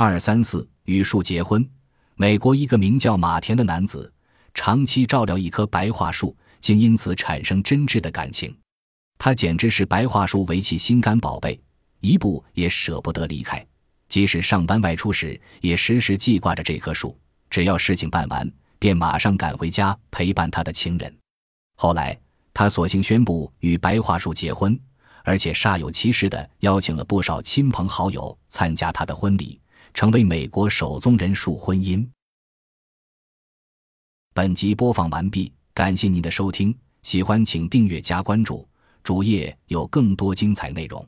二三四与树结婚。美国一个名叫马田的男子，长期照料一棵白桦树，竟因此产生真挚的感情。他简直是白桦树为其心肝宝贝，一步也舍不得离开。即使上班外出时，也时时记挂着这棵树。只要事情办完，便马上赶回家陪伴他的情人。后来，他索性宣布与白桦树结婚，而且煞有其事地邀请了不少亲朋好友参加他的婚礼。成为美国首宗人数婚姻。本集播放完毕，感谢您的收听，喜欢请订阅加关注，主页有更多精彩内容。